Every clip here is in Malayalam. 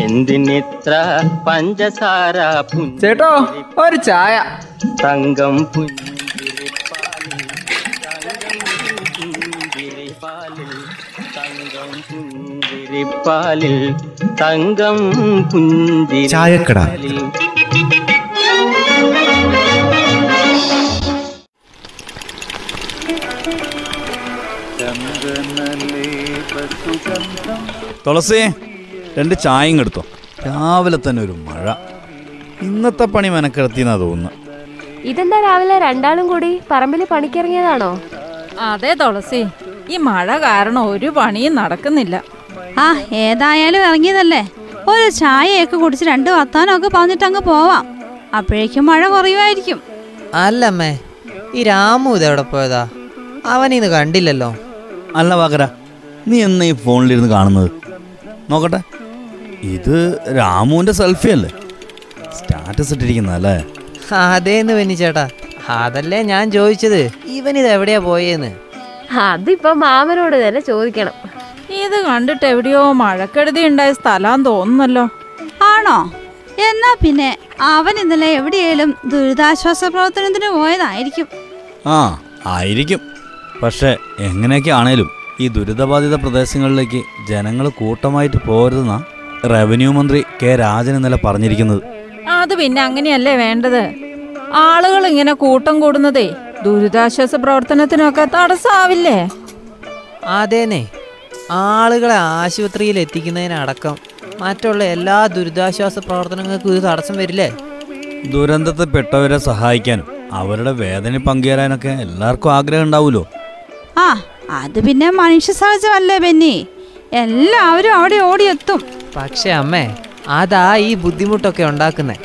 എന്തിനിത്ര പഞ്ചസാര ചേട്ടോ ഒരു ചായ. തങ്കം പുഞ്ചിരിപ്പാലിൽ തങ്കം പുഞ്ചിരിപ്പാലിൽ തങ്കം. പുഞ്ചിരിപ്പാലിൽ. തുളസി രണ്ട് ചായയും എടുത്തോ. രാവിലെ തന്നെ ഒരു മഴ. ഇന്നത്തെ പണി മെനക്കെടുത്തിന്നാ തോന്നുന്നു. ഇതെന്താ രാവിലെ രണ്ടാളും കൂടി പറമ്പിൽ പണിക്കിറങ്ങിയതാണോ? അതെ തുളസി ഈ മഴ കാരണം ഒരു പണിയും നടക്കുന്നില്ല. ആ ഏതായാലും ഇറങ്ങിയതല്ലേ. ഒരു ചായയൊക്കെ കുടിച്ച് രണ്ട് വർത്താനമൊക്കെ പറഞ്ഞിട്ട് അങ്ങ് പോവാം. അപ്പോഴേക്കും മഴ കുറയുമായിരിക്കും. അല്ലമ്മേ ഈ രാമു ഇതെവിടെ പോയതാ? അവനിന്ന് കണ്ടില്ലല്ലോ. അല്ല വാകര നീ എന്നാ ഈ ഫോണിലിരുന്ന് കാണുന്നത്? നോക്കട്ടെ. ഇത് രാമുവിന്റെ സെൽഫി അല്ലേ? സ്റ്റാറ്റസ് ഇട്ടിരിക്കുന്നല്ലേ അതേന്ന് വെന്നി ചേട്ടാ അതല്ലേ ഞാൻ ചോദിച്ചത്. ഇവൻ ഇത് എവിടെയാ പോയെന്ന്? അതിപ്പോ മാമനോട് തന്നെ ചോദിക്കണം. ഇത് കണ്ടിട്ട് എവിടെയോ മഴക്കെടുതി ഉണ്ടായ സ്ഥലം തോന്നുന്നല്ലോ. ആണോ? എന്നാ പിന്നെ അവൻ ഇന്നലെ എവിടെയായാലും ദുരിതാശ്വാസ പ്രവർത്തനത്തിന് പോയതായിരിക്കും. ആ ആയിരിക്കും. പക്ഷെ എങ്ങനെയൊക്കെ ആണേലും ഈ ദുരിതബാധിത പ്രദേശങ്ങളിലേക്ക് ജനങ്ങൾ കൂട്ടമായിട്ട് പോരുതെന്നാ റവന്യൂ മന്ത്രി കെ രാജൻ ഇന്നലെ പറഞ്ഞിരിക്കുന്നത്. അത് പിന്നെ അങ്ങനെയല്ലേ വേണ്ടത്? ആളുകൾ ഇങ്ങനെ കൂട്ടം കൂടുന്നതേ ദുരിതാശ്വാസ പ്രവർത്തനത്തിനൊക്കെ തടസ്സാവില്ലേ? അതേനെ ആളുകളെ ആശുപത്രിയിൽ എത്തിക്കുന്നതിനടക്കം മറ്റുള്ള എല്ലാ ദുരിതാശ്വാസ പ്രവർത്തനങ്ങൾക്കും ഇത് തടസ്സം വരില്ലേ? ദുരന്തത്തിൽപ്പെട്ടവരെ സഹായിക്കാനും അവരുടെ വേദന പങ്കുചേരാനൊക്കെ എല്ലാവർക്കും ആഗ്രഹം ഉണ്ടാവുമല്ലോ. ആ അത് പിന്നെ മനുഷ്യ സഹജമല്ലേ ബെന്നി? എല്ലാവരും അവിടെ ഓടിയെത്തും. പക്ഷെ അമ്മേ അതാ ഈ ബുദ്ധിമുട്ടൊക്കെ ഉണ്ടാക്കുന്നേ.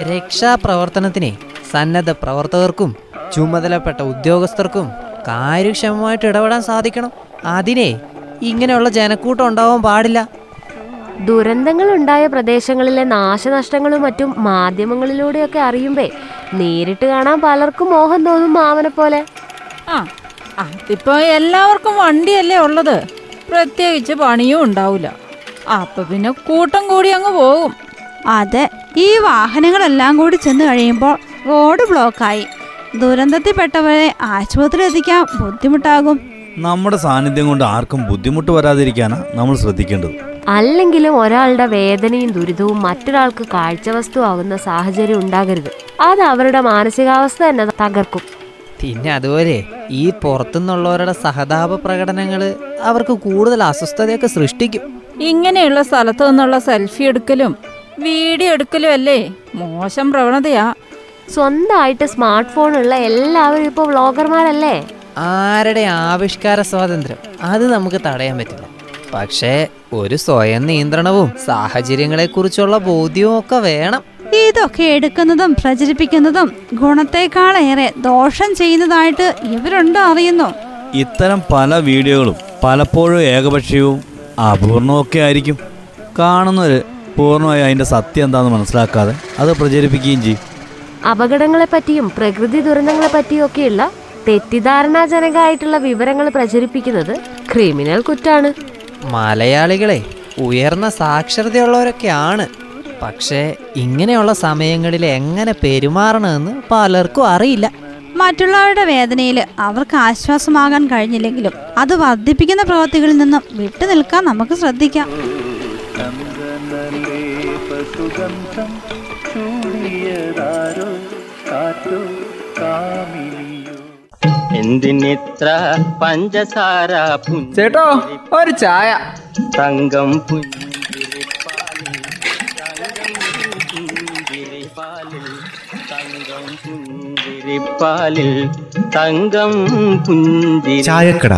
രക്ഷാപ്രവർത്തനത്തിനെ സന്നദ്ധ പ്രവർത്തകർക്കും ചുമതലപ്പെട്ട ഉദ്യോഗസ്ഥർക്കും കാര്യക്ഷമമായിട്ട് ഇടപെടാൻ സാധിക്കണം. അതിനെ ഇങ്ങനെയുള്ള ജനക്കൂട്ടം ഉണ്ടാവാൻ പാടില്ല. ദുരന്തങ്ങൾ ഉണ്ടായ പ്രദേശങ്ങളിലെ നാശനഷ്ടങ്ങളും മറ്റും മാധ്യമങ്ങളിലൂടെയൊക്കെ അറിയുമ്പേ നേരിട്ട് കാണാൻ പലർക്കും മോഹം തോന്നും മാമനെ പോലെ. ആ അതിപ്പോ എല്ലാവർക്കും വണ്ടിയല്ലേ ഉള്ളത്. പ്രത്യേകിച്ച് പണിയും ഉണ്ടാവില്ല അപ്പൊ പിന്നെ കൂട്ടം കൂടി അങ്ങ് പോകും. അതെ ഈ വാഹനങ്ങളെല്ലാം കൂടി ചെന്ന് കഴിയുമ്പോൾ റോഡ് ബ്ലോക്കായി. ദുരന്തത്തിൽപ്പെട്ടവരെ ആശുപത്രി എത്തിക്കാൻ ബുദ്ധിമുട്ടാകും. നമ്മുടെ സാന്നിധ്യം കൊണ്ട് ആർക്കും ബുദ്ധിമുട്ട് വരാതിരിക്കാനാ നമ്മൾ ശ്രദ്ധിക്കേണ്ടത്. അല്ലെങ്കിലും ഒരാളുടെ വേദനയും ദുരിതവും മറ്റൊരാൾക്ക് കാഴ്ചവസ്തു ആകുന്ന സാഹചര്യം ഉണ്ടാകരുത്. അത് അവരുടെ മാനസികാവസ്ഥ തന്നെ തകർക്കും. പിന്നെ അതുപോലെ ഈ പുറത്തുനിന്നുള്ളവരുടെ സഹതാപ പ്രകടനങ്ങൾ അവർക്ക് കൂടുതൽ അസ്വസ്ഥതയൊക്കെ സൃഷ്ടിക്കും. ഇങ്ങനെയുള്ള സ്ഥലത്തു നിന്നുള്ള സെൽഫി എടുക്കലും വീഡിയോ എടുക്കലും അല്ലേ? മോശം പ്രവണതയാ. സ്വന്തമായിട്ട് സ്മാർട്ട് ഫോൺ ഉള്ള എല്ലാവരും ഇപ്പോൾ വ്ളോഗർമാരല്ലേ? ആരുടെ ആവിഷ്കാര സ്വാതന്ത്ര്യം? അത് നമുക്ക് തടയാൻ പറ്റില്ല. പക്ഷേ ഒരു സ്വയം നിയന്ത്രണവും സാഹചര്യങ്ങളെ കുറിച്ചുള്ള ബോധ്യവും ഒക്കെ വേണം. ഇതൊക്കെ എടുക്കുന്നതും പ്രചരിപ്പിക്കുന്നതും ഗുണത്തേക്കാളേറെ ദോഷം ചെയ്യുന്നതായിട്ട് ഇവരുണ്ടോ അറിയുന്നു? ഇത്തരം പല വീഡിയോകളും പലപ്പോഴും ഏകപക്ഷീയവും അപൂർണവും ഒക്കെ ആയിരിക്കും. കാണുന്നവർ പൂർണമായി അതിന്റെ സത്യം എന്താണെന്ന് മനസ്സിലാക്കാതെ അത് പ്രചരിപ്പിക്കുകയും ചെയ്യും. അപകടങ്ങളെപ്പറ്റിയും പ്രകൃതി ദുരന്തങ്ങളെ ഒക്കെയുള്ള തെറ്റിദ്ധാരണാജനകമായിട്ടുള്ള വിവരങ്ങൾ പ്രചരിപ്പിക്കുന്നത് ക്രിമിനൽ കുറ്റാണ്. മലയാളികളെ ഉയർന്ന സാക്ഷരതയുള്ളവരൊക്കെയാണ്. പക്ഷേ ഇങ്ങനെയുള്ള സമയങ്ങളിൽ എങ്ങനെ പെരുമാറണമെന്ന് പലർക്കും അറിയില്ല. മറ്റുള്ളവരുടെ വേദനയിൽ അവർക്ക് ആശ്വാസമാകാൻ കഴിഞ്ഞില്ലെങ്കിലും അത് വർദ്ധിപ്പിക്കുന്ന പ്രവൃത്തികളിൽ നിന്നും വിട്ടു നിൽക്കാൻ നമുക്ക് ശ്രദ്ധിക്കാം. എന്തിനിത്ര പഞ്ചസാര ചേട്ടോ ഒരു ചായ. തങ്കം പുഞ്ചിരിപ്പാലിൽ തങ്കം പുഞ്ചിരിപ്പാലിൽ തങ്കം തങ്കം ചായക്കട.